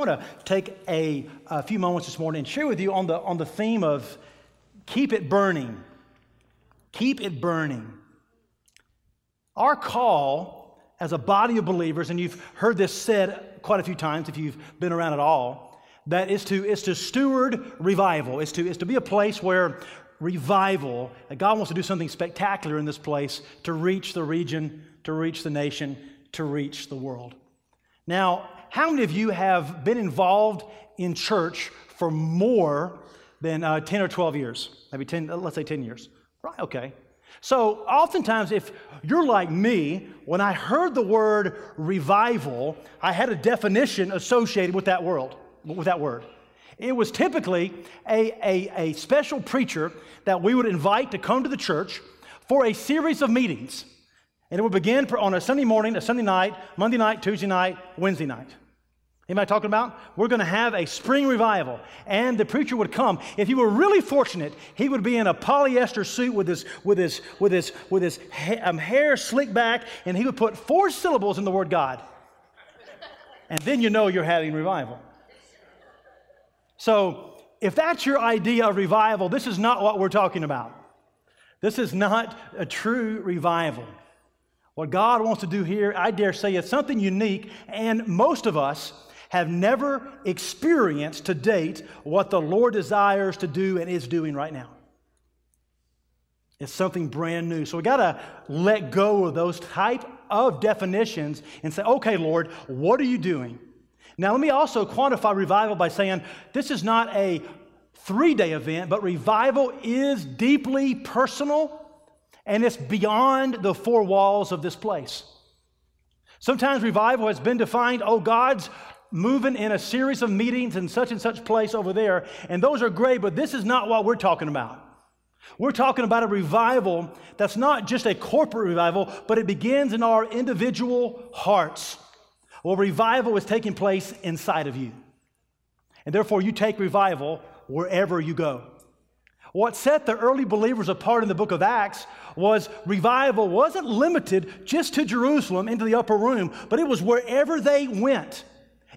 want to take a, a, few moments this morning and share with you on the, on the theme of keep it burning. Keep it burning. Our call as a body of believers, and you've heard this said quite a few times if you've been around at all, that is to, is to steward revival, is to, is to be a place where revival, that God wants to do something spectacular in this place to reach the region, to reach the nation, to reach the world. Now, how many of you have been involved in church for more than uh, 10 or 12 years? Maybe 10, let's say 10 years. Right, okay. So, oftentimes, if you're like me, when I heard the word revival, I had a definition associated with that world, with that word. It was typically a, a, a special preacher that we would invite to come to the church for a series of meetings. And it would begin on a Sunday morning, a Sunday night, Monday night, Tuesday night, Wednesday night. Anybody talking about? We're going to have a spring revival. And the preacher would come. If he were really fortunate, he would be in a polyester suit with his, with his, with his, with his ha- um, hair slicked back, and he would put four syllables in the word God. And then you know you're having revival. So, if that's your idea of revival, this is not what we're talking about. This is not a true revival. What God wants to do here, I dare say, is something unique, and most of us have never experienced to date what the Lord desires to do and is doing right now. It's something brand new. So we got to let go of those type of definitions and say, okay, Lord, what are you doing? Now, let me also quantify revival by saying this is not a three day event, but revival is deeply personal and it's beyond the four walls of this place. Sometimes revival has been defined, oh, God's moving in a series of meetings in such and such place over there, and those are great, but this is not what we're talking about. We're talking about a revival that's not just a corporate revival, but it begins in our individual hearts. Well, revival is taking place inside of you. And therefore, you take revival wherever you go. What set the early believers apart in the book of Acts was revival wasn't limited just to Jerusalem into the upper room, but it was wherever they went.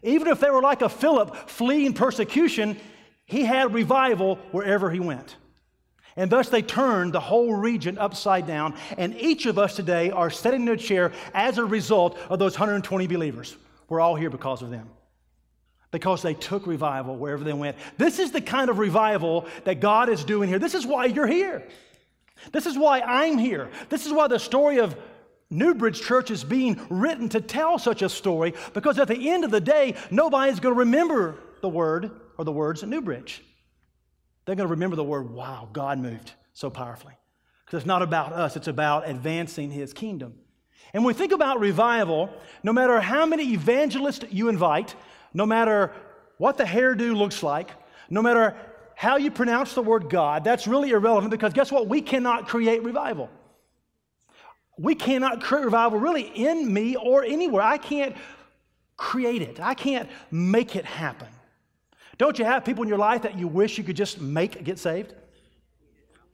Even if they were like a Philip fleeing persecution, he had revival wherever he went. And thus they turned the whole region upside down. And each of us today are sitting in a chair as a result of those 120 believers. We're all here because of them. Because they took revival wherever they went. This is the kind of revival that God is doing here. This is why you're here. This is why I'm here. This is why the story of Newbridge Church is being written to tell such a story because at the end of the day, nobody's going to remember the word or the words at Newbridge. They're going to remember the word, wow, God moved so powerfully. Because it's not about us, it's about advancing his kingdom. And when we think about revival, no matter how many evangelists you invite, no matter what the hairdo looks like, no matter how you pronounce the word God, that's really irrelevant because guess what? We cannot create revival. We cannot create revival really in me or anywhere. I can't create it, I can't make it happen. Don't you have people in your life that you wish you could just make get saved?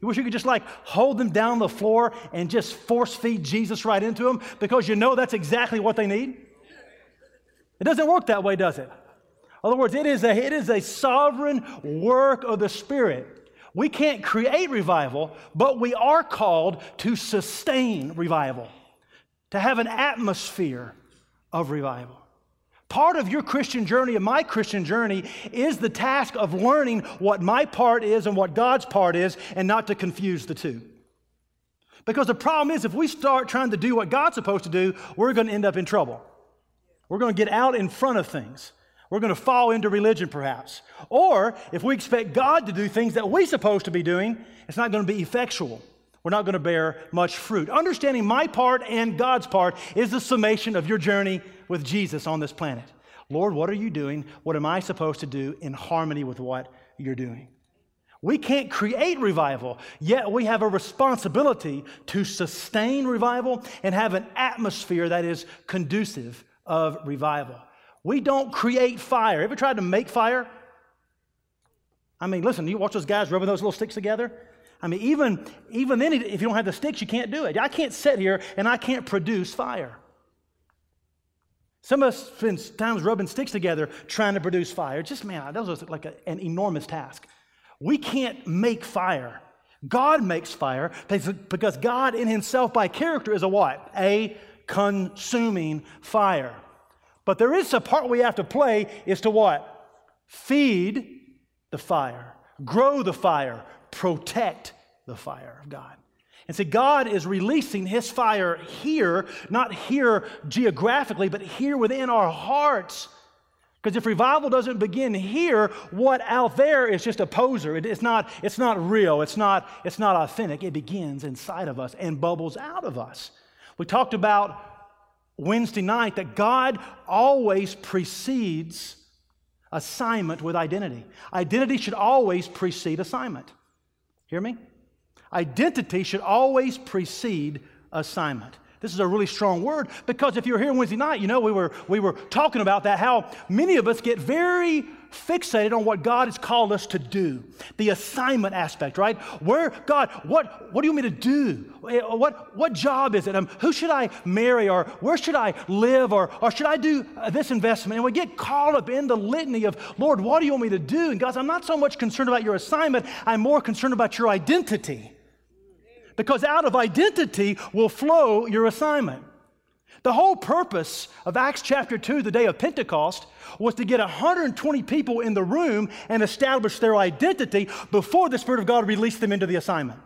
You wish you could just like hold them down the floor and just force feed Jesus right into them because you know that's exactly what they need? It doesn't work that way, does it? In other words, it is a, it is a sovereign work of the Spirit. We can't create revival, but we are called to sustain revival, to have an atmosphere of revival. Part of your Christian journey and my Christian journey is the task of learning what my part is and what God's part is and not to confuse the two. Because the problem is, if we start trying to do what God's supposed to do, we're going to end up in trouble. We're going to get out in front of things. We're going to fall into religion, perhaps. Or if we expect God to do things that we're supposed to be doing, it's not going to be effectual. We're not going to bear much fruit. Understanding my part and God's part is the summation of your journey with Jesus on this planet. Lord, what are you doing? What am I supposed to do in harmony with what you're doing? We can't create revival, yet we have a responsibility to sustain revival and have an atmosphere that is conducive of revival. We don't create fire. Ever tried to make fire? I mean, listen, you watch those guys rubbing those little sticks together? I mean, even, even then, if you don't have the sticks, you can't do it. I can't sit here and I can't produce fire. Some of us spend times rubbing sticks together trying to produce fire. Just, man, that was like a, an enormous task. We can't make fire. God makes fire because God in himself by character is a what? A consuming fire. But there is a part we have to play is to what? Feed the fire, grow the fire, protect the fire of God. And see, God is releasing His fire here, not here geographically, but here within our hearts. Because if revival doesn't begin here, what out there is just a poser. It, it's, not, it's not real, it's not, it's not authentic. It begins inside of us and bubbles out of us. We talked about Wednesday night that God always precedes assignment with identity. Identity should always precede assignment. Hear me? Identity should always precede assignment. This is a really strong word because if you were here Wednesday night, you know, we were, we were talking about that, how many of us get very fixated on what God has called us to do, the assignment aspect, right? Where, God, what, what do you want me to do? Eh, what, what job is it? Um, who should I marry? Or where should I live? Or, or should I do uh, this investment? And we get caught up in the litany of, Lord, what do you want me to do? And God, I'm not so much concerned about your assignment, I'm more concerned about your identity. Because out of identity will flow your assignment. The whole purpose of Acts chapter 2, the day of Pentecost, was to get 120 people in the room and establish their identity before the Spirit of God released them into the assignment.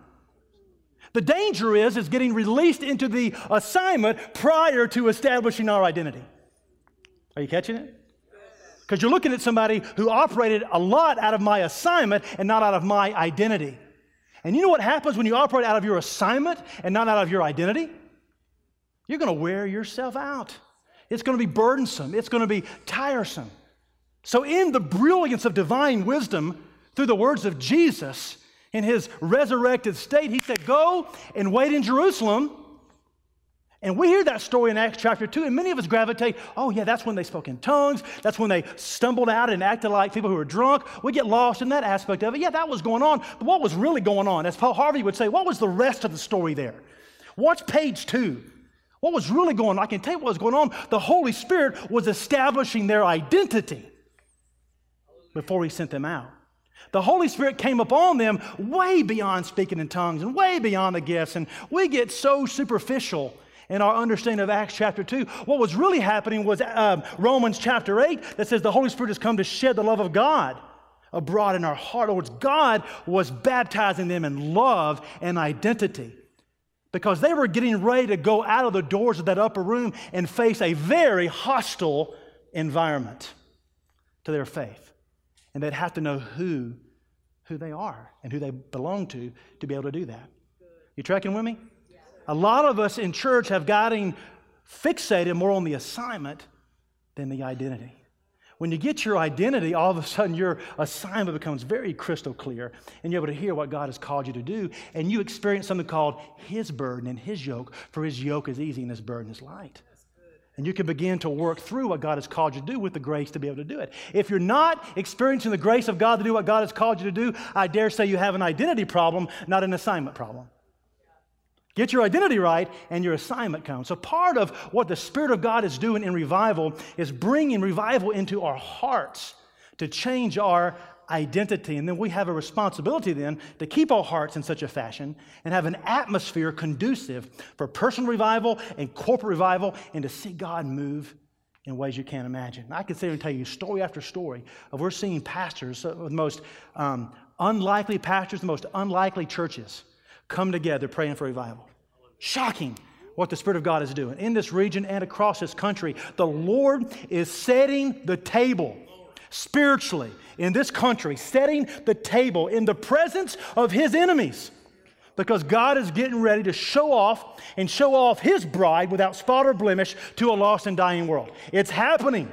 The danger is, is getting released into the assignment prior to establishing our identity. Are you catching it? Because you're looking at somebody who operated a lot out of my assignment and not out of my identity. And you know what happens when you operate out of your assignment and not out of your identity? You're going to wear yourself out. It's going to be burdensome. It's going to be tiresome. So, in the brilliance of divine wisdom, through the words of Jesus in his resurrected state, he said, Go and wait in Jerusalem and we hear that story in Acts chapter 2, and many of us gravitate, oh, yeah, that's when they spoke in tongues. That's when they stumbled out and acted like people who were drunk. We get lost in that aspect of it. Yeah, that was going on. But what was really going on? As Paul Harvey would say, what was the rest of the story there? Watch page two. What was really going on? I can tell you what was going on. The Holy Spirit was establishing their identity before He sent them out. The Holy Spirit came upon them way beyond speaking in tongues and way beyond the gifts. And we get so superficial in our understanding of Acts chapter 2. What was really happening was um, Romans chapter 8 that says the Holy Spirit has come to shed the love of God abroad in our heart. In words, God was baptizing them in love and identity because they were getting ready to go out of the doors of that upper room and face a very hostile environment to their faith. And they'd have to know who, who they are and who they belong to to be able to do that. You tracking with me? A lot of us in church have gotten fixated more on the assignment than the identity. When you get your identity, all of a sudden your assignment becomes very crystal clear, and you're able to hear what God has called you to do, and you experience something called His burden and His yoke, for His yoke is easy and His burden is light. And you can begin to work through what God has called you to do with the grace to be able to do it. If you're not experiencing the grace of God to do what God has called you to do, I dare say you have an identity problem, not an assignment problem. Get your identity right, and your assignment comes. So, part of what the Spirit of God is doing in revival is bringing revival into our hearts to change our identity. And then we have a responsibility then to keep our hearts in such a fashion and have an atmosphere conducive for personal revival and corporate revival and to see God move in ways you can't imagine. I can sit here and tell you story after story of we're seeing pastors, the most um, unlikely pastors, the most unlikely churches come together praying for revival. Shocking what the Spirit of God is doing in this region and across this country. The Lord is setting the table spiritually in this country, setting the table in the presence of His enemies. Because God is getting ready to show off and show off His bride without spot or blemish to a lost and dying world. It's happening.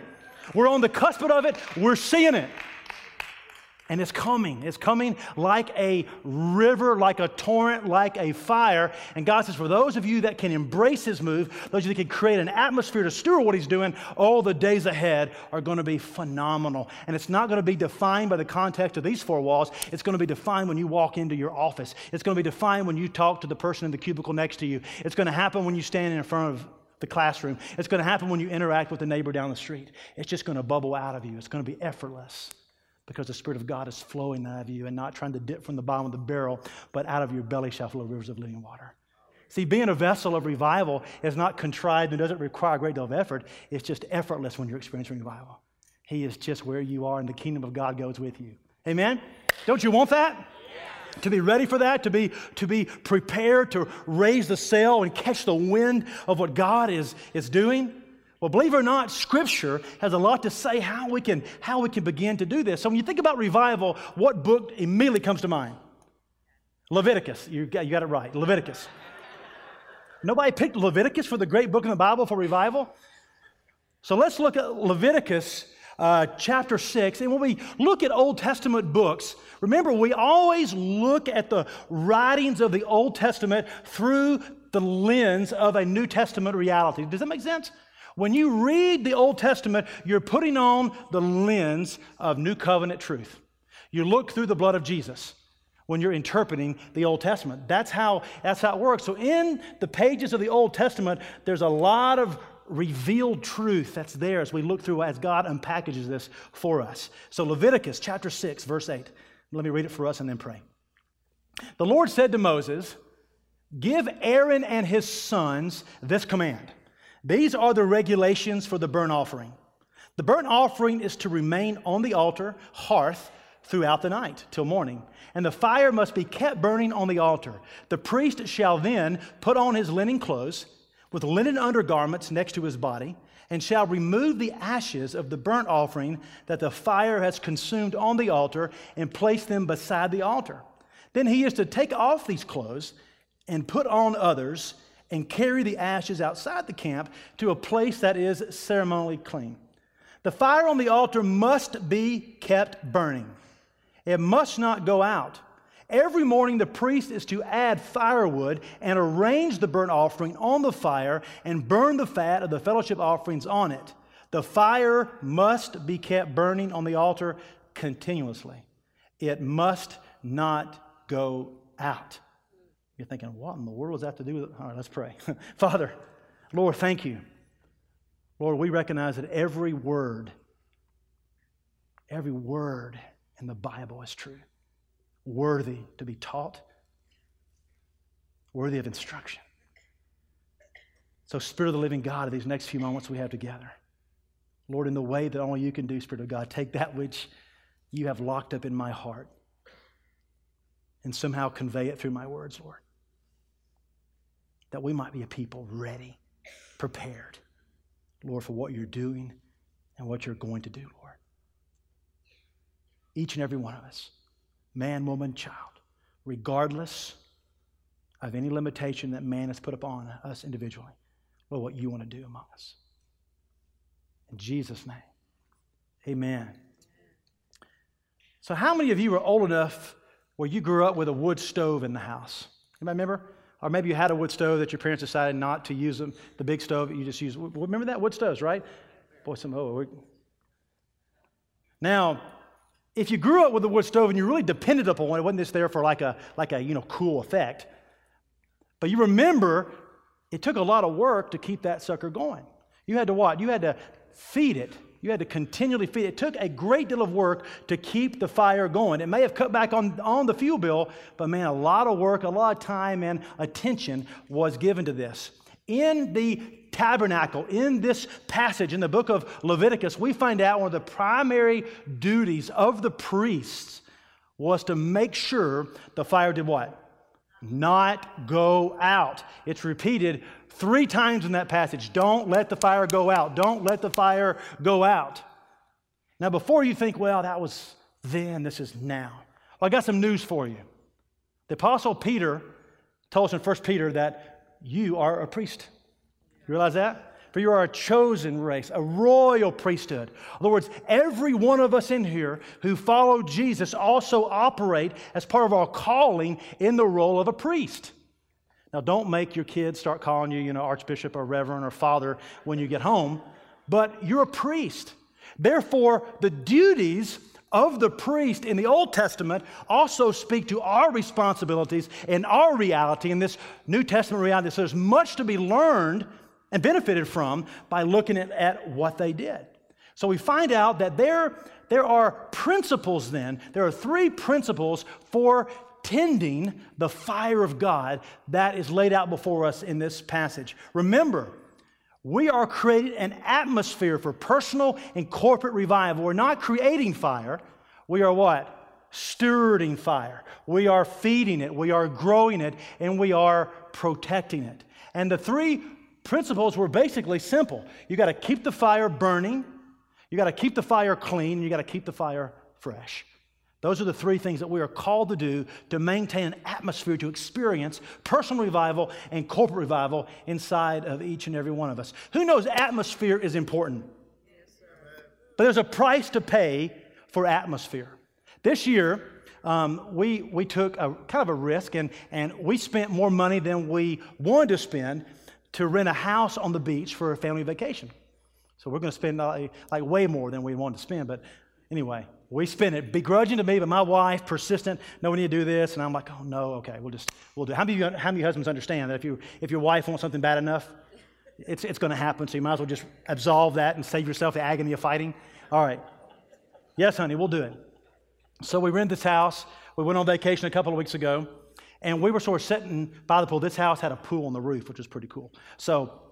We're on the cusp of it, we're seeing it. And it's coming. It's coming like a river, like a torrent, like a fire. And God says, for those of you that can embrace His move, those of you that can create an atmosphere to steward what He's doing, all the days ahead are going to be phenomenal. And it's not going to be defined by the context of these four walls. It's going to be defined when you walk into your office. It's going to be defined when you talk to the person in the cubicle next to you. It's going to happen when you stand in front of the classroom. It's going to happen when you interact with the neighbor down the street. It's just going to bubble out of you. It's going to be effortless because the Spirit of God is flowing out of you and not trying to dip from the bottom of the barrel, but out of your belly shall flow rivers of living water. See, being a vessel of revival is not contrived and doesn't require a great deal of effort. It's just effortless when you're experiencing revival. He is just where you are, and the kingdom of God goes with you. Amen? Don't you want that? to be ready for that, to be, to be prepared to raise the sail and catch the wind of what God is, is doing. Well, believe it or not, Scripture has a lot to say how we can, how we can begin to do this. So when you think about revival, what book immediately comes to mind? Leviticus. You got, you got it right. Leviticus. Nobody picked Leviticus for the great book in the Bible for revival. So let's look at Leviticus uh, chapter 6. And when we look at Old Testament books, remember, we always look at the writings of the Old Testament through the lens of a New Testament reality. Does that make sense? When you read the Old Testament, you're putting on the lens of New Covenant truth. You look through the blood of Jesus when you're interpreting the Old Testament. That's how, that's how it works. So, in the pages of the Old Testament, there's a lot of revealed truth that's there as we look through as God unpackages this for us. So, Leviticus chapter 6, verse 8. Let me read it for us and then pray. The Lord said to Moses, Give Aaron and his sons this command. These are the regulations for the burnt offering. The burnt offering is to remain on the altar, hearth, throughout the night till morning. And the fire must be kept burning on the altar. The priest shall then put on his linen clothes with linen undergarments next to his body, and shall remove the ashes of the burnt offering that the fire has consumed on the altar and place them beside the altar. Then he is to take off these clothes and put on others and carry the ashes outside the camp to a place that is ceremonially clean. The fire on the altar must be kept burning. It must not go out. Every morning, the priest is to add firewood and arrange the burnt offering on the fire and burn the fat of the fellowship offerings on it. The fire must be kept burning on the altar continuously. It must not go out. You're thinking, what in the world does that have to do with it? All right, let's pray. Father, Lord, thank you. Lord, we recognize that every word, every word in the Bible is true, worthy to be taught, worthy of instruction. So, Spirit of the living God, in these next few moments we have together, Lord, in the way that only you can do, Spirit of God, take that which you have locked up in my heart and somehow convey it through my words, Lord. That we might be a people ready, prepared, Lord, for what you're doing and what you're going to do, Lord. Each and every one of us, man, woman, child, regardless of any limitation that man has put upon us individually, Lord, what you want to do among us. In Jesus' name, amen. So, how many of you are old enough where you grew up with a wood stove in the house? Anybody remember? Or maybe you had a wood stove that your parents decided not to use them, the big stove you just use. Remember that? Wood stoves, right? Boy, some, oh. Now, if you grew up with a wood stove and you really depended upon it, it wasn't just there for like a, like a you know, cool effect. But you remember it took a lot of work to keep that sucker going. You had to what? You had to feed it. You had to continually feed it. Took a great deal of work to keep the fire going. It may have cut back on, on the fuel bill, but man, a lot of work, a lot of time and attention was given to this. In the tabernacle, in this passage in the book of Leviticus, we find out one of the primary duties of the priests was to make sure the fire did what? Not go out. It's repeated three times in that passage. Don't let the fire go out. Don't let the fire go out. Now, before you think, well, that was then, this is now, well, I got some news for you. The Apostle Peter told us in 1 Peter that you are a priest. You realize that? For you are a chosen race, a royal priesthood. In other words, every one of us in here who follow Jesus also operate as part of our calling in the role of a priest. Now, don't make your kids start calling you, you know, Archbishop or Reverend or Father when you get home, but you're a priest. Therefore, the duties of the priest in the Old Testament also speak to our responsibilities and our reality in this New Testament reality. So there's much to be learned and benefited from by looking at, at what they did. So we find out that there, there are principles then, there are three principles for tending the fire of God that is laid out before us in this passage. Remember, we are creating an atmosphere for personal and corporate revival. We're not creating fire. We are what? Stewarding fire. We are feeding it, we are growing it, and we are protecting it. And the three principles were basically simple. You got to keep the fire burning, you got to keep the fire clean, you got to keep the fire fresh. Those are the three things that we are called to do to maintain an atmosphere to experience personal revival and corporate revival inside of each and every one of us. Who knows atmosphere is important? but there's a price to pay for atmosphere. This year, um, we, we took a kind of a risk and, and we spent more money than we wanted to spend to rent a house on the beach for a family vacation. So we're going to spend like, like way more than we wanted to spend. But anyway, we spent it begrudging to me, but my wife persistent. No, we need to do this, and I'm like, oh no, okay, we'll just we'll do. It. How many you, how many husbands understand that if you if your wife wants something bad enough, it's it's going to happen. So you might as well just absolve that and save yourself the agony of fighting. All right, yes, honey, we'll do it. So we rented this house. We went on vacation a couple of weeks ago. And we were sort of sitting by the pool. This house had a pool on the roof, which was pretty cool. So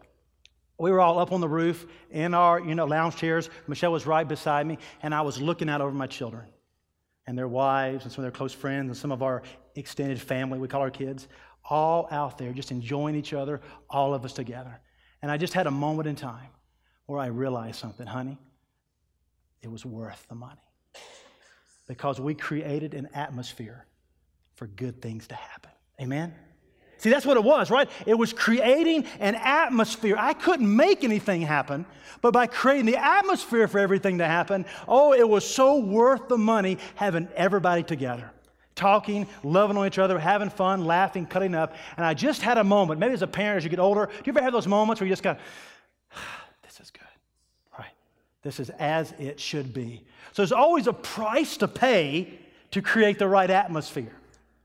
we were all up on the roof in our, you know, lounge chairs. Michelle was right beside me, and I was looking out over my children and their wives and some of their close friends and some of our extended family, we call our kids, all out there just enjoying each other, all of us together. And I just had a moment in time where I realized something, honey. It was worth the money because we created an atmosphere for good things to happen. Amen? See, that's what it was, right? It was creating an atmosphere. I couldn't make anything happen, but by creating the atmosphere for everything to happen, oh, it was so worth the money having everybody together. Talking, loving on each other, having fun, laughing, cutting up. And I just had a moment, maybe as a parent, as you get older, do you ever have those moments where you just go, this is good, right? This is as it should be. So there's always a price to pay to create the right atmosphere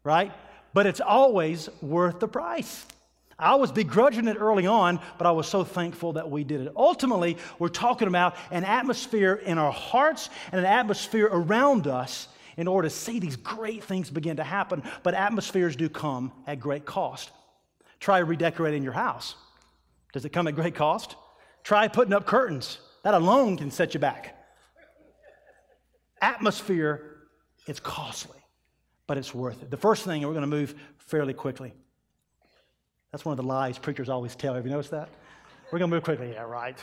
right? But it's always worth the price. I was begrudging it early on, but I was so thankful that we did it. Ultimately, we're talking about an atmosphere in our hearts and an atmosphere around us in order to see these great things begin to happen. But atmospheres do come at great cost. Try redecorating your house. Does it come at great cost? Try putting up curtains. That alone can set you back. Atmosphere, it's costly but it's worth it. The first thing, and we're going to move fairly quickly. That's one of the lies preachers always tell. Have you noticed that? We're going to move quickly. Yeah, right.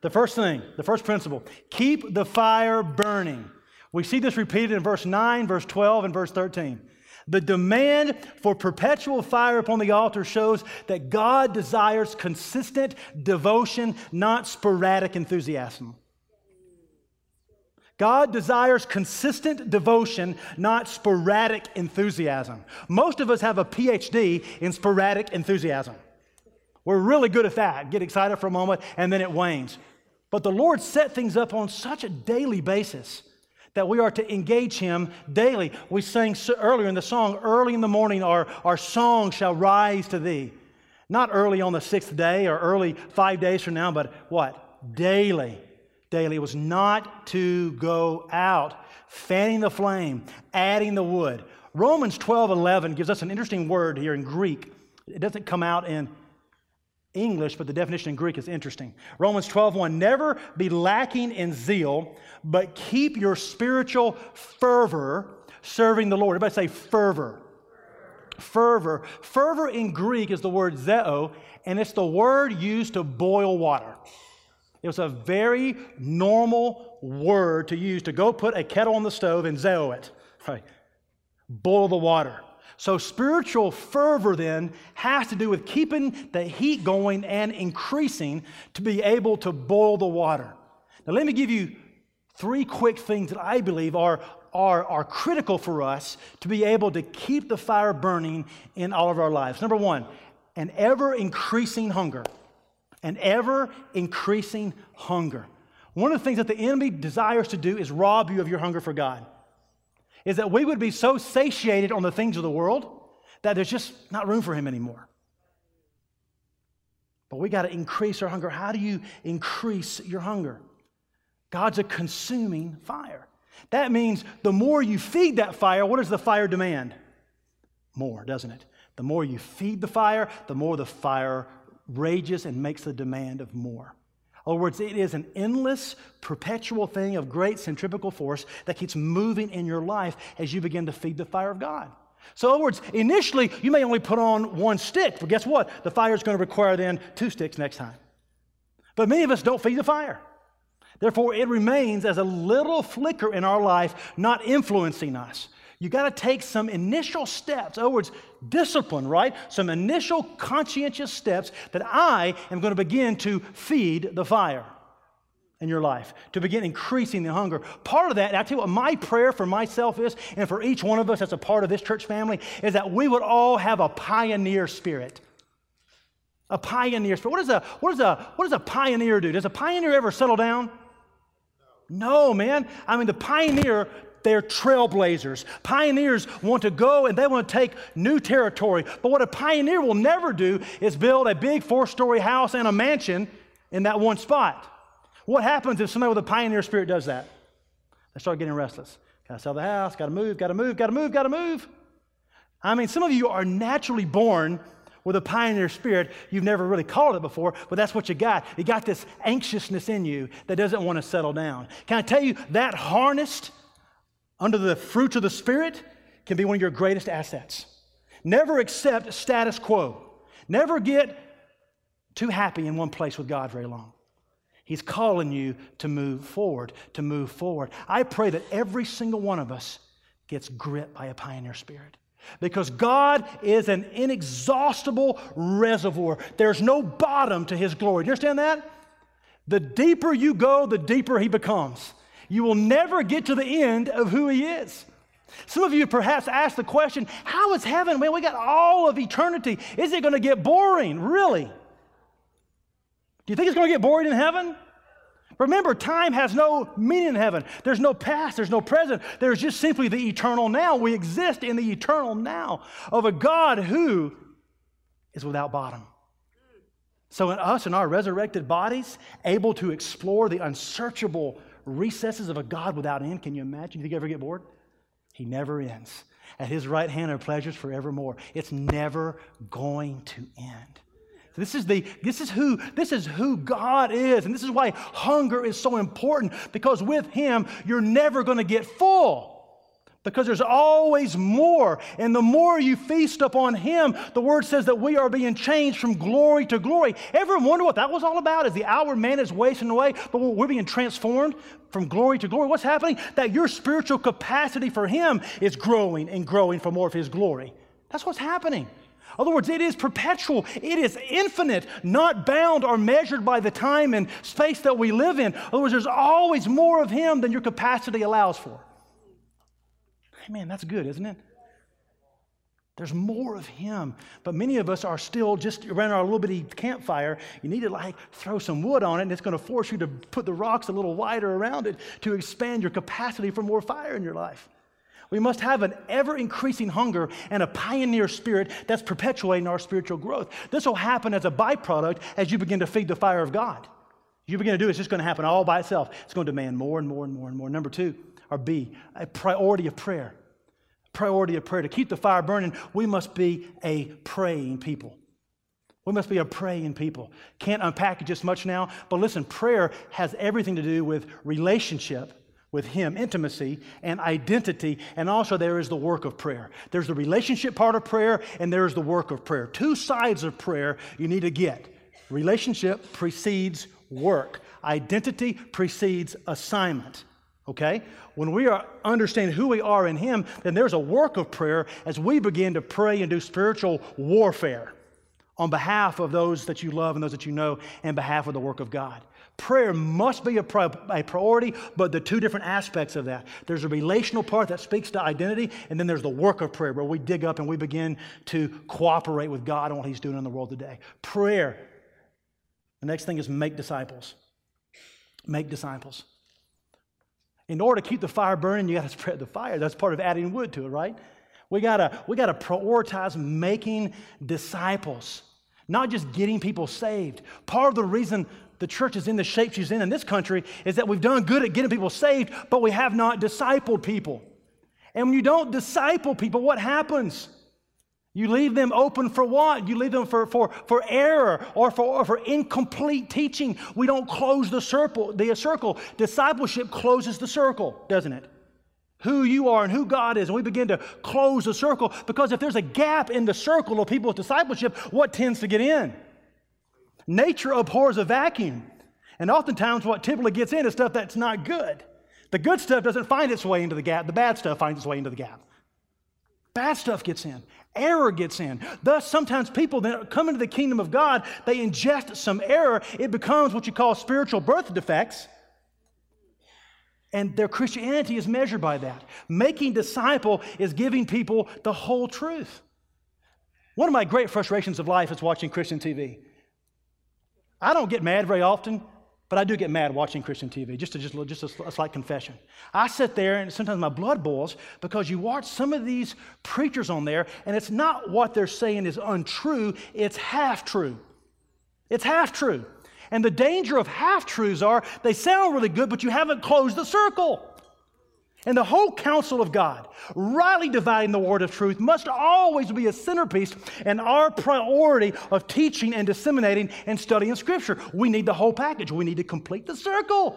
The first thing, the first principle keep the fire burning. We see this repeated in verse 9, verse 12, and verse 13. The demand for perpetual fire upon the altar shows that God desires consistent devotion, not sporadic enthusiasm. God desires consistent devotion, not sporadic enthusiasm. Most of us have a PhD in sporadic enthusiasm. We're really good at that. Get excited for a moment and then it wanes. But the Lord set things up on such a daily basis that we are to engage Him daily. We sang earlier in the song, Early in the morning, our, our song shall rise to Thee. Not early on the sixth day or early five days from now, but what? Daily daily was not to go out, fanning the flame, adding the wood. Romans 12 11 gives us an interesting word here in Greek. It doesn't come out in English, but the definition in Greek is interesting. Romans 12 1 Never be lacking in zeal, but keep your spiritual fervor serving the Lord. Everybody say fervor. Fervor. Fervor in Greek is the word zeo, and it's the word used to boil water. It was a very normal word to use to go put a kettle on the stove and zeo it, right? Boil the water. So spiritual fervor then has to do with keeping the heat going and increasing to be able to boil the water. Now, let me give you three quick things that I believe are, are, are critical for us to be able to keep the fire burning in all of our lives. Number one, an ever increasing hunger an ever increasing hunger. One of the things that the enemy desires to do is rob you of your hunger for God. Is that we would be so satiated on the things of the world that there's just not room for him anymore. But we got to increase our hunger. How do you increase your hunger? God's a consuming fire. That means the more you feed that fire, what does the fire demand? More, doesn't it? The more you feed the fire, the more the fire rages and makes the demand of more. In other words, it is an endless, perpetual thing of great centrifugal force that keeps moving in your life as you begin to feed the fire of God. So, in other words, initially you may only put on one stick, but guess what? The fire is going to require then two sticks next time. But many of us don't feed the fire. Therefore, it remains as a little flicker in our life, not influencing us. You got to take some initial steps. In other words, discipline, right? Some initial conscientious steps that I am going to begin to feed the fire in your life, to begin increasing the hunger. Part of that, and I tell you what, my prayer for myself is, and for each one of us as a part of this church family, is that we would all have a pioneer spirit. A pioneer spirit. What, is a, what, is a, what does a pioneer do? Does a pioneer ever settle down? No, man. I mean, the pioneer, they're trailblazers. Pioneers want to go and they want to take new territory. But what a pioneer will never do is build a big four story house and a mansion in that one spot. What happens if somebody with a pioneer spirit does that? They start getting restless. Gotta sell the house, gotta move, gotta move, gotta move, gotta move. I mean, some of you are naturally born with a pioneer spirit. You've never really called it before, but that's what you got. You got this anxiousness in you that doesn't want to settle down. Can I tell you that harnessed under the fruits of the Spirit can be one of your greatest assets? Never accept status quo. Never get too happy in one place with God very long. He's calling you to move forward, to move forward. I pray that every single one of us gets gripped by a pioneer spirit. Because God is an inexhaustible reservoir. There's no bottom to His glory. Do you understand that? The deeper you go, the deeper He becomes. You will never get to the end of who He is. Some of you perhaps ask the question how is heaven? Man, we got all of eternity. Is it going to get boring? Really? Do you think it's going to get boring in heaven? Remember, time has no meaning in heaven. There's no past, there's no present. There's just simply the eternal now. We exist in the eternal now of a God who is without bottom. So, in us, in our resurrected bodies, able to explore the unsearchable recesses of a God without end, can you imagine? You think you ever get bored? He never ends. At his right hand are pleasures forevermore. It's never going to end. This is, the, this, is who, this is who God is. And this is why hunger is so important because with Him, you're never going to get full because there's always more. And the more you feast upon Him, the Word says that we are being changed from glory to glory. Ever wonder what that was all about? Is the outward man is wasting away, but we're being transformed from glory to glory. What's happening? That your spiritual capacity for Him is growing and growing for more of His glory. That's what's happening. In other words, it is perpetual, it is infinite, not bound or measured by the time and space that we live in. In other words, there's always more of Him than your capacity allows for. Man, that's good, isn't it? There's more of Him. But many of us are still just around our little bitty campfire. You need to like throw some wood on it, and it's going to force you to put the rocks a little wider around it to expand your capacity for more fire in your life. We must have an ever increasing hunger and a pioneer spirit that's perpetuating our spiritual growth. This will happen as a byproduct as you begin to feed the fire of God. You begin to do it, it's just going to happen all by itself. It's going to demand more and more and more and more. Number two, or B, a priority of prayer. Priority of prayer. To keep the fire burning, we must be a praying people. We must be a praying people. Can't unpack it just much now, but listen, prayer has everything to do with relationship with Him, intimacy and identity. And also, there is the work of prayer. There's the relationship part of prayer, and there's the work of prayer. Two sides of prayer you need to get. Relationship precedes work, identity precedes assignment. Okay? When we are understanding who we are in Him, then there's a work of prayer as we begin to pray and do spiritual warfare on behalf of those that you love and those that you know, and behalf of the work of God. Prayer must be a, pri- a, priority, but the two different aspects of that. There's a relational part that speaks to identity, and then there's the work of prayer where we dig up and we begin to cooperate with God on what He's doing in the world today. Prayer. The next thing is make disciples. Make disciples. In order to keep the fire burning, you got to spread the fire. That's part of adding wood to it, right? We gotta, we gotta prioritize making disciples. not just getting people saved. Part of the reason the church is in the shape she's in in this country is that we've done good at getting people saved, but we have not discipled people. And when you don't disciple people, what happens? You leave them open for what? You leave them for, for, for error or for, or for incomplete teaching. We don't close the circle, the circle. Discipleship closes the circle, doesn't it? Who you are and who God is. And we begin to close the circle because if there's a gap in the circle of people with discipleship, what tends to get in? Nature abhors a vacuum. And oftentimes, what typically gets in is stuff that's not good. The good stuff doesn't find its way into the gap, the bad stuff finds its way into the gap. Bad stuff gets in. Error gets in. Thus, sometimes people that come into the kingdom of God, they ingest some error. It becomes what you call spiritual birth defects. And their Christianity is measured by that. Making disciple is giving people the whole truth. One of my great frustrations of life is watching Christian TV. I don't get mad very often but I do get mad watching Christian TV, just, to, just, just a, a slight confession. I sit there and sometimes my blood boils because you watch some of these preachers on there, and it's not what they're saying is untrue, it's half true. It's half true. And the danger of half truths are they sound really good, but you haven't closed the circle. And the whole counsel of God, rightly dividing the word of truth, must always be a centerpiece and our priority of teaching and disseminating and studying Scripture. We need the whole package. We need to complete the circle.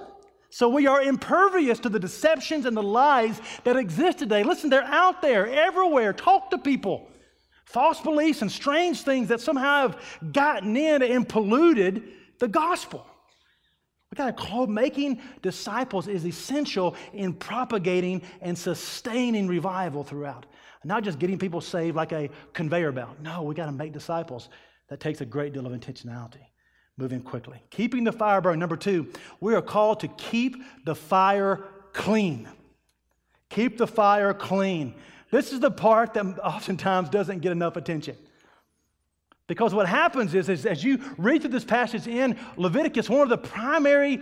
So we are impervious to the deceptions and the lies that exist today. Listen, they're out there everywhere. Talk to people. False beliefs and strange things that somehow have gotten in and polluted the gospel. Got to making disciples is essential in propagating and sustaining revival throughout. Not just getting people saved like a conveyor belt. No, we got to make disciples. That takes a great deal of intentionality. Moving quickly. Keeping the fire burning. Number two, we are called to keep the fire clean. Keep the fire clean. This is the part that oftentimes doesn't get enough attention. Because what happens is, is, as you read through this passage in Leviticus, one of the primary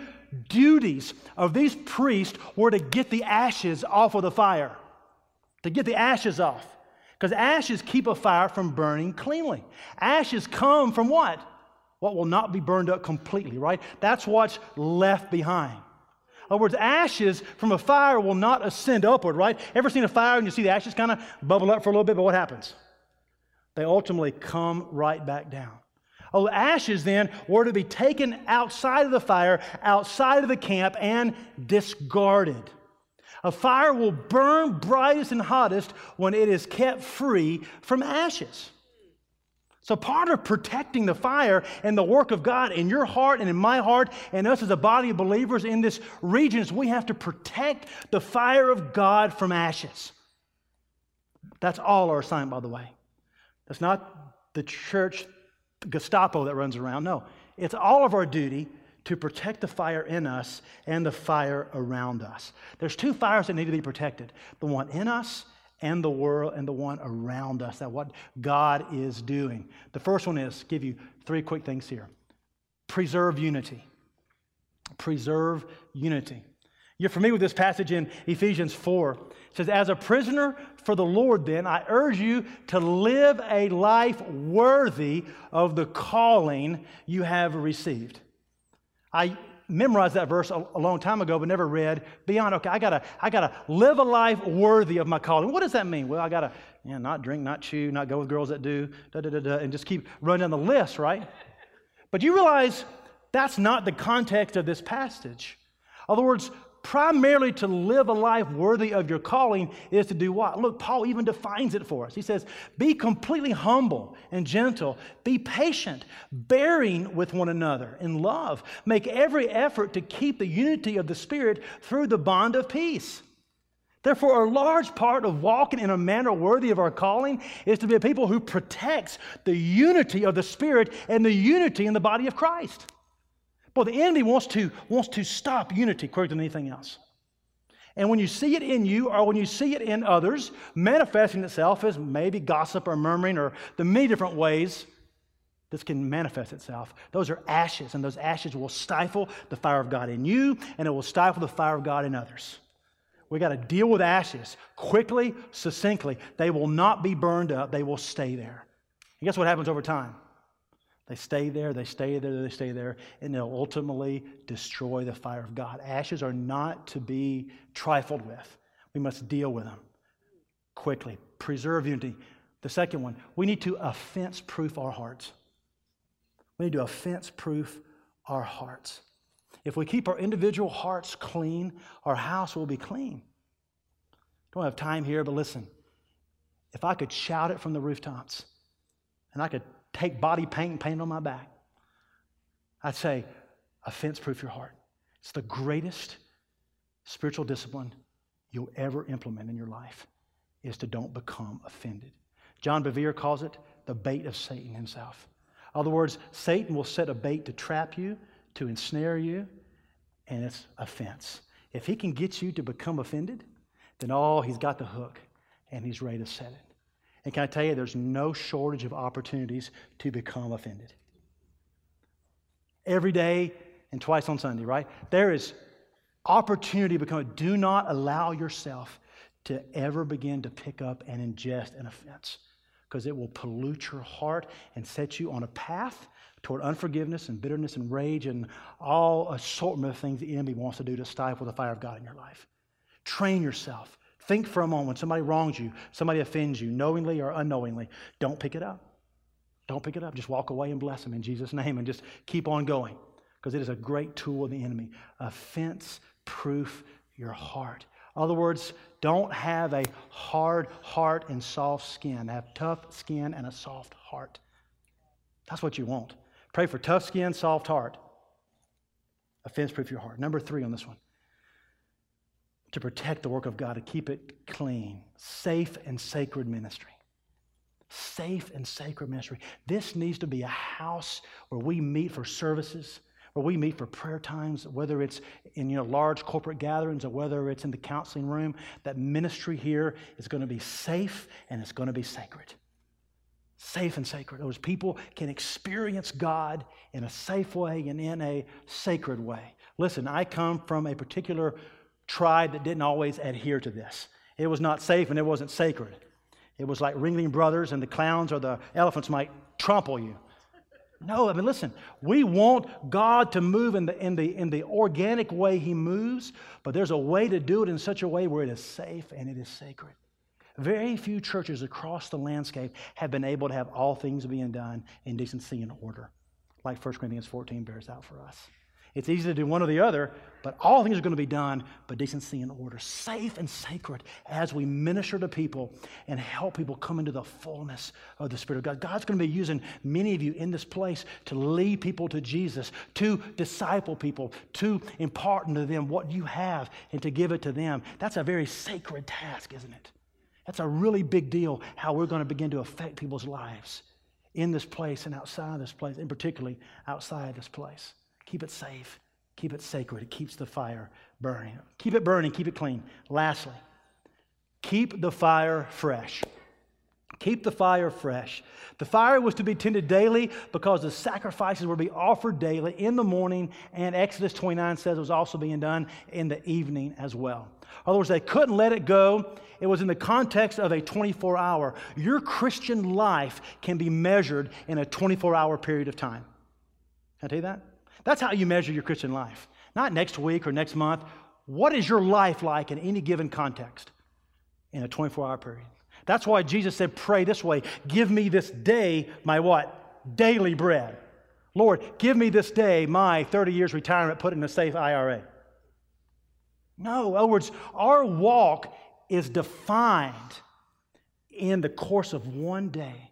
duties of these priests were to get the ashes off of the fire, to get the ashes off. Because ashes keep a fire from burning cleanly. Ashes come from what? What will not be burned up completely, right? That's what's left behind. In other words, ashes from a fire will not ascend upward, right? Ever seen a fire and you see the ashes kind of bubble up for a little bit, but what happens? They ultimately come right back down. Oh, ashes then were to be taken outside of the fire, outside of the camp, and discarded. A fire will burn brightest and hottest when it is kept free from ashes. So, part of protecting the fire and the work of God in your heart and in my heart and us as a body of believers in this region is we have to protect the fire of God from ashes. That's all our assignment, by the way. That's not the church Gestapo that runs around. No, it's all of our duty to protect the fire in us and the fire around us. There's two fires that need to be protected the one in us and the world and the one around us that what God is doing. The first one is give you three quick things here. Preserve unity. Preserve unity. You're familiar with this passage in Ephesians 4. It says, As a prisoner for the Lord, then, I urge you to live a life worthy of the calling you have received. I memorized that verse a, a long time ago, but never read beyond, okay, I gotta, I gotta live a life worthy of my calling. What does that mean? Well, I gotta yeah, not drink, not chew, not go with girls that do, da, da, da, da, and just keep running down the list, right? But you realize that's not the context of this passage. In other words, primarily to live a life worthy of your calling is to do what? Look, Paul even defines it for us. He says, Be completely humble and gentle, be patient, bearing with one another in love. Make every effort to keep the unity of the Spirit through the bond of peace. Therefore, a large part of walking in a manner worthy of our calling is to be a people who protects the unity of the Spirit and the unity in the body of Christ. Well, the enemy wants to, wants to stop unity quicker than anything else. And when you see it in you or when you see it in others, manifesting itself as maybe gossip or murmuring or the many different ways this can manifest itself, those are ashes, and those ashes will stifle the fire of God in you and it will stifle the fire of God in others. We got to deal with ashes quickly, succinctly. They will not be burned up, they will stay there. And guess what happens over time? They stay there, they stay there, they stay there, and they'll ultimately destroy the fire of God. Ashes are not to be trifled with. We must deal with them quickly. Preserve unity. The second one, we need to offense proof our hearts. We need to offense proof our hearts. If we keep our individual hearts clean, our house will be clean. Don't have time here, but listen. If I could shout it from the rooftops and I could take body paint paint on my back, I'd say, offense proof your heart. It's the greatest spiritual discipline you'll ever implement in your life is to don't become offended. John Bevere calls it the bait of Satan himself. In other words, Satan will set a bait to trap you, to ensnare you, and it's offense. If he can get you to become offended, then oh, he's got the hook and he's ready to set it. And can I tell you, there's no shortage of opportunities to become offended. Every day and twice on Sunday, right? There is opportunity to become. Do not allow yourself to ever begin to pick up and ingest an offense because it will pollute your heart and set you on a path toward unforgiveness and bitterness and rage and all assortment of things the enemy wants to do to stifle the fire of God in your life. Train yourself. Think for a moment. Somebody wrongs you, somebody offends you, knowingly or unknowingly. Don't pick it up. Don't pick it up. Just walk away and bless them in Jesus' name and just keep on going because it is a great tool of the enemy. Offense proof your heart. In other words, don't have a hard heart and soft skin. Have tough skin and a soft heart. That's what you want. Pray for tough skin, soft heart. Offense proof your heart. Number three on this one to protect the work of God, to keep it clean, safe and sacred ministry. Safe and sacred ministry. This needs to be a house where we meet for services, where we meet for prayer times, whether it's in you know, large corporate gatherings or whether it's in the counseling room. That ministry here is going to be safe and it's going to be sacred safe and sacred. Those people can experience God in a safe way and in a sacred way. Listen, I come from a particular tribe that didn't always adhere to this. It was not safe and it wasn't sacred. It was like Ringling Brothers and the clowns or the elephants might trample you. No, I mean, listen, we want God to move in the, in, the, in the organic way He moves, but there's a way to do it in such a way where it is safe and it is sacred. Very few churches across the landscape have been able to have all things being done in decency and order, like 1 Corinthians 14 bears out for us. It's easy to do one or the other, but all things are going to be done, but decency and order, safe and sacred as we minister to people and help people come into the fullness of the Spirit of God. God's going to be using many of you in this place to lead people to Jesus, to disciple people, to impart into them what you have and to give it to them. That's a very sacred task, isn't it? That's a really big deal how we're going to begin to affect people's lives in this place and outside of this place, and particularly outside this place. Keep it safe, keep it sacred. It keeps the fire burning. Keep it burning, keep it clean. Lastly, keep the fire fresh. Keep the fire fresh. The fire was to be tended daily because the sacrifices were to be offered daily in the morning, and Exodus 29 says it was also being done in the evening as well. In other words, they couldn't let it go. It was in the context of a 24 hour. Your Christian life can be measured in a 24 hour period of time. Can I tell you that? That's how you measure your Christian life. Not next week or next month. What is your life like in any given context in a 24 hour period? That's why Jesus said, Pray this way Give me this day my what? Daily bread. Lord, give me this day my 30 years retirement put in a safe IRA. No, in other words, our walk is defined in the course of one day.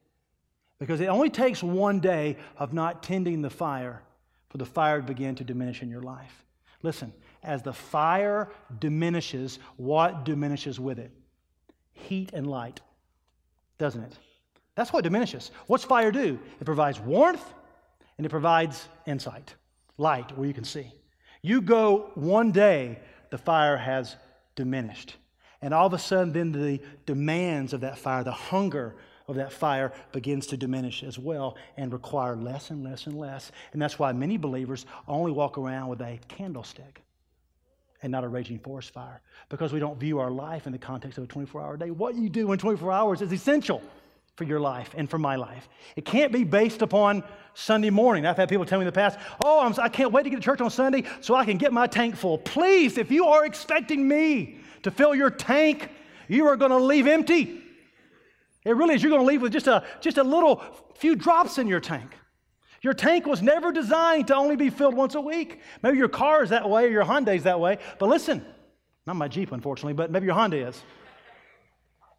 Because it only takes one day of not tending the fire for the fire to begin to diminish in your life. Listen, as the fire diminishes, what diminishes with it? Heat and light, doesn't it? That's what diminishes. What's fire do? It provides warmth and it provides insight, light where you can see. You go one day the fire has diminished. And all of a sudden, then the demands of that fire, the hunger of that fire begins to diminish as well and require less and less and less. And that's why many believers only walk around with a candlestick and not a raging forest fire because we don't view our life in the context of a 24 hour day. What you do in 24 hours is essential. for your life and for my life. It can't be based upon Sunday morning. I've had people tell me in the past, oh, I'm, I can not wait to get to church on Sunday so I can get my tank full. Please, if you are expecting me to fill your tank, you are going to leave empty. It really is. You're going to leave with just a, just a little few drops in your tank. Your tank was never designed to only be filled once a week. Maybe your car is that way or your Hyundai is that way. But listen, not my Jeep, unfortunately, but maybe your Honda is.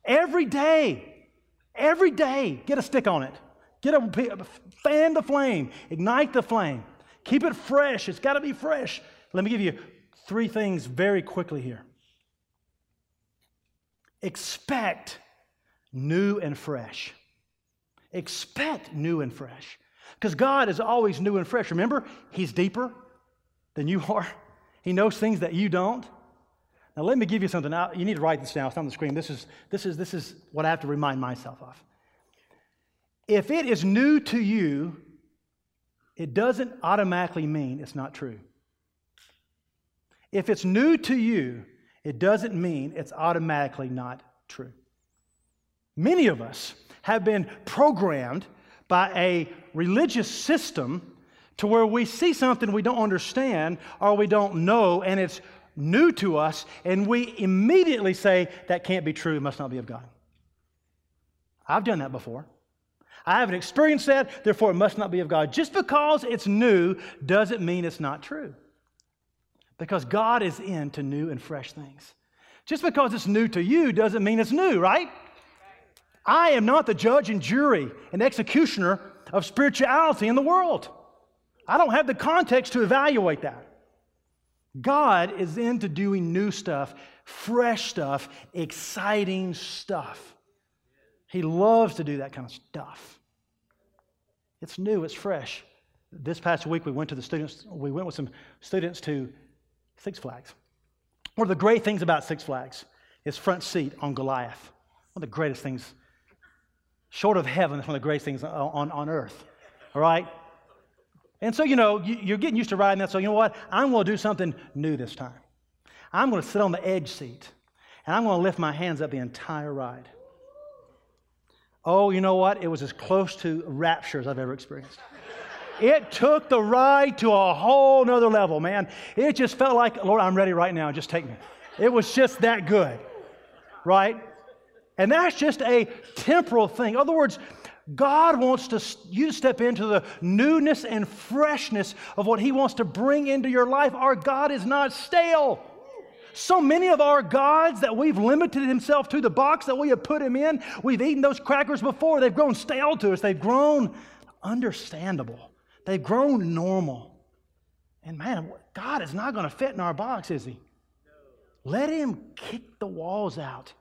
Every day, every day, get a stick on it. Get a fan the flame, ignite the flame. Keep it fresh. It's got to be fresh. Let me give you three things very quickly here. Expect new and fresh. Expect new and fresh. Because God is always new and fresh. Remember, He's deeper than you are, He knows things that you don't. Now, let me give you something. You need to write this down. It's on the screen. This is, this, is, this is what I have to remind myself of. If it is new to you, it doesn't automatically mean it's not true. If it's new to you, it doesn't mean it's automatically not true. Many of us have been programmed by a religious system to where we see something we don't understand or we don't know and it's new to us, and we immediately say, That can't be true, it must not be of God. I've done that before. I haven't experienced that, therefore it must not be of God. Just because it's new doesn't mean it's not true. Because God is into new and fresh things. Just because it's new to you doesn't mean it's new, right? I am not the judge and jury and executioner of spirituality in the world. I don't have the context to evaluate that. God is into doing new stuff, fresh stuff, exciting stuff. He loves to do that kind of stuff. It's new, it's fresh. This past week, we went to the students, we went with some students to Six Flags. One of the great things about Six Flags is front seat on Goliath. One of the greatest things, short of heaven, it's one of the greatest things on, on earth. All right? And so, you know, you're getting used to riding that. So, you know what? I'm going to do something new this time. I'm going to sit on the edge seat and I'm going to lift my hands up the entire ride. Oh, you know what? It was as close to rapture as I've ever experienced. It took the ride to a whole nother level, man. It just felt like, Lord, I'm ready right now. Just take me. It was just that good, right? And that's just a temporal thing. In other words, God wants to, you to step into the newness and freshness of what He wants to bring into your life. Our God is not stale. So many of our gods that we've limited himself to, the box that we have put him in, we've eaten those crackers before. They've grown stale to us. They've grown understandable. They've grown normal. And man, God is not going to fit in our box, is he? Let him kick the walls out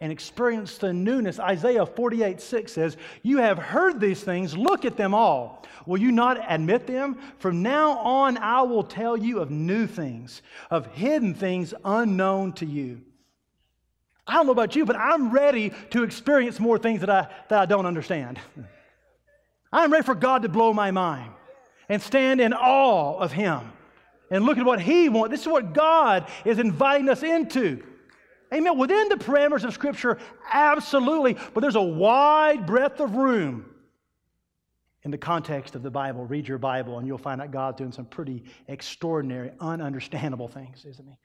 and experience the newness. Isaiah 48 6 says, You have heard these things, look at them all. Will you not admit them? From now on, I will tell you of new things, of hidden things unknown to you. I don't know about you, but I'm ready to experience more things that I, that I don't understand. I'm ready for God to blow my mind and stand in awe of Him and look at what He wants. This is what God is inviting us into. Amen. Within the parameters of Scripture, absolutely. But there's a wide breadth of room in the context of the Bible. Read your Bible, and you'll find that God's doing some pretty extraordinary, ununderstandable things, isn't He?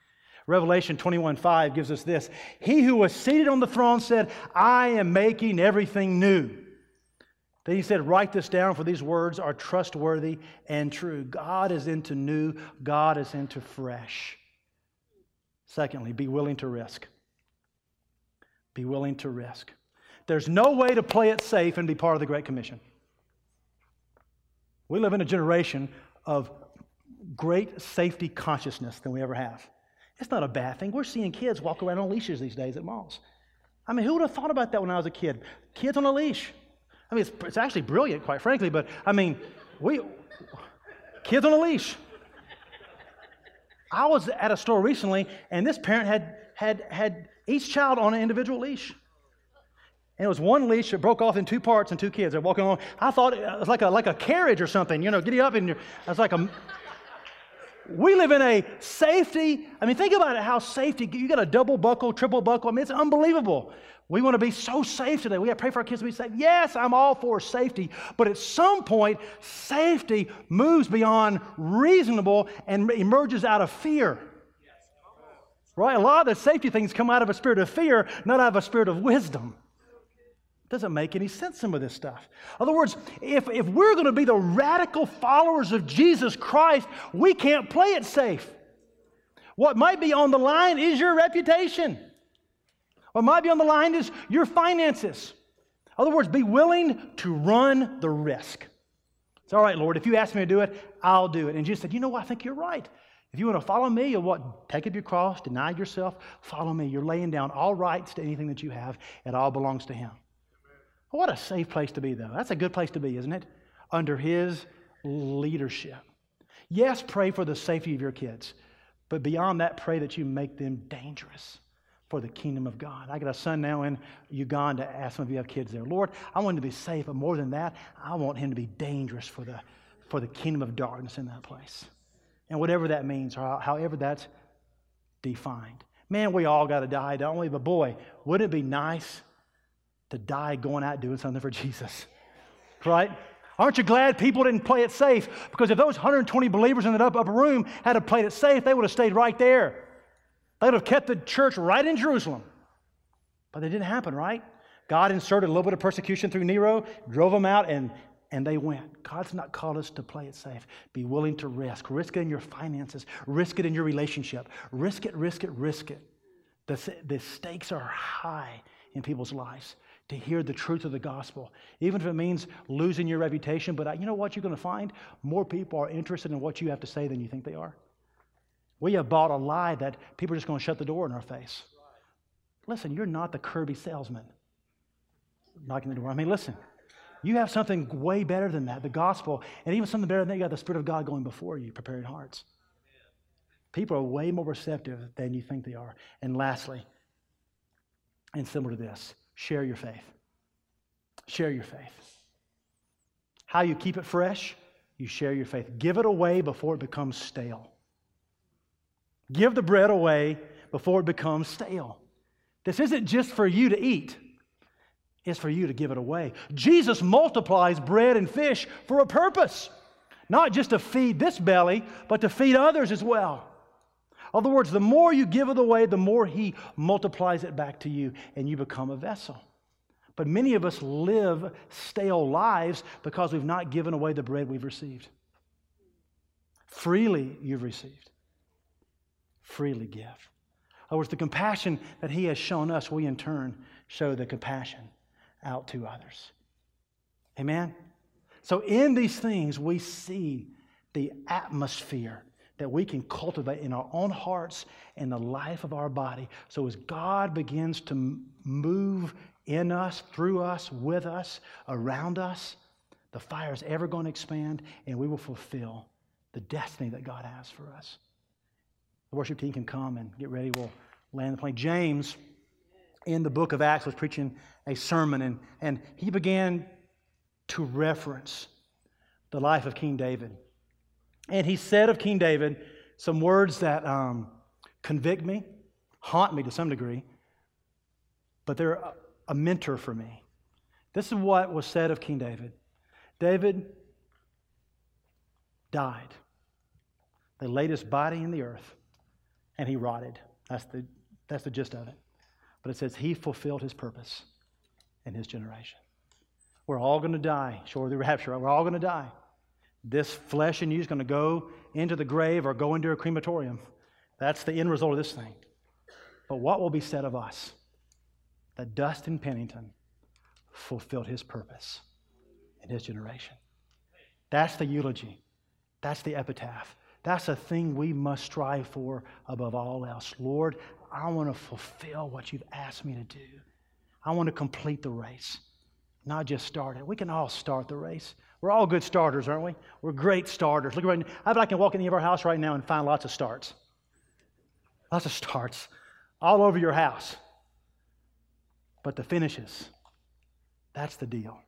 Revelation 21 5 gives us this He who was seated on the throne said, I am making everything new. Then he said, Write this down, for these words are trustworthy and true. God is into new, God is into fresh. Secondly, be willing to risk. Be willing to risk. There's no way to play it safe and be part of the Great Commission. We live in a generation of great safety consciousness than we ever have. It's not a bad thing. We're seeing kids walk around on leashes these days at malls. I mean, who would have thought about that when I was a kid? Kids on a leash. I mean, it's, it's actually brilliant, quite frankly, but I mean, we, kids on a leash. I was at a store recently, and this parent had, had, had each child on an individual leash. And it was one leash that broke off in two parts and two kids. They're walking along. I thought it was like a, like a carriage or something, you know, getting up and I was like a. we live in a safety. I mean, think about it how safety, you got a double buckle, triple buckle. I mean, it's unbelievable. We want to be so safe today. We got to pray for our kids to be safe. Yes, I'm all for safety. But at some point, safety moves beyond reasonable and emerges out of fear. Right? A lot of the safety things come out of a spirit of fear, not out of a spirit of wisdom. Doesn't make any sense, some of this stuff. In other words, if, if we're going to be the radical followers of Jesus Christ, we can't play it safe. What might be on the line is your reputation. What might be on the line is your finances. In other words, be willing to run the risk. It's all right, Lord. If you ask me to do it, I'll do it. And Jesus said, You know what? I think you're right. If you want to follow me, you'll what? Take up your cross, deny yourself, follow me. You're laying down all rights to anything that you have. It all belongs to Him. What a safe place to be, though. That's a good place to be, isn't it? Under His leadership. Yes, pray for the safety of your kids, but beyond that, pray that you make them dangerous for the kingdom of God. I got a son now in Uganda. Ask some of you have kids there. Lord, I want him to be safe, but more than that, I want him to be dangerous for the, for the kingdom of darkness in that place. And whatever that means, or however that's defined. Man, we all got to die, don't we? But boy, wouldn't it be nice to die going out doing something for Jesus. Right? Aren't you glad people didn't play it safe? Because if those 120 believers in that upper room had played it safe, they would have stayed right there. They would have kept the church right in Jerusalem. But it didn't happen, right? God inserted a little bit of persecution through Nero, drove them out, and, and they went. God's not called us to play it safe. Be willing to risk. Risk it in your finances, risk it in your relationship. Risk it, risk it, risk it. The, the stakes are high in people's lives to hear the truth of the gospel, even if it means losing your reputation. But uh, you know what you're going to find? More people are interested in what you have to say than you think they are. We have bought a lie that people are just going to shut the door in our face. Listen, you're not the Kirby salesman knocking the door. I mean, listen, you have something way better than that the gospel, and even something better than that, you got the Spirit of God going before you, preparing hearts. People are way more receptive than you think they are. And lastly, and similar to this, Share your faith. Share your faith. How you keep it fresh? You share your faith. Give it away before it becomes stale. Give the bread away before it becomes stale. This isn't just for you to eat, it's for you to give it away. Jesus multiplies bread and fish for a purpose, not just to feed this belly, but to feed others as well. Other words, the more you give it away, the more He multiplies it back to you, and you become a vessel. But many of us live stale lives because we've not given away the bread we've received. Freely you've received. Freely give. In other words, the compassion that He has shown us, we in turn show the compassion out to others. Amen? So, in these things, we see the atmosphere that we can cultivate in our own hearts and the life of our body. So as God begins to move in us, through us, with us, around us, the fire is ever going to expand and we will fulfill the destiny that God has for us. The worship team can come and get ready. We'll land the plane. James, in the book of Acts, was preaching a sermon and, and he began to reference the life of King David. And he said of King David some words that um, convict me, haunt me to some degree, but they're a, mentor for me. This is what was said of King David David died. They laid his body in the earth and he rotted. That's the, that's the gist of it. But it says he fulfilled his purpose in his generation. We're all going to die, short of the rapture. We're all going to die. This flesh in you is going to go into the grave or go into a crematorium. That's the end result of this thing. But what will be said of us? That Dustin Pennington fulfilled his purpose in his generation. That's the eulogy. That's the epitaph. That's a thing we must strive for above all else. Lord, I want to fulfill what you've asked me to do. I want to complete the race, not just start it. We can all start the race. We're all good starters, aren't we? We're great starters. Look right I bet I can walk any of our house right now and find lots of starts. Lots of starts all over your house. But the finishes, that's the deal.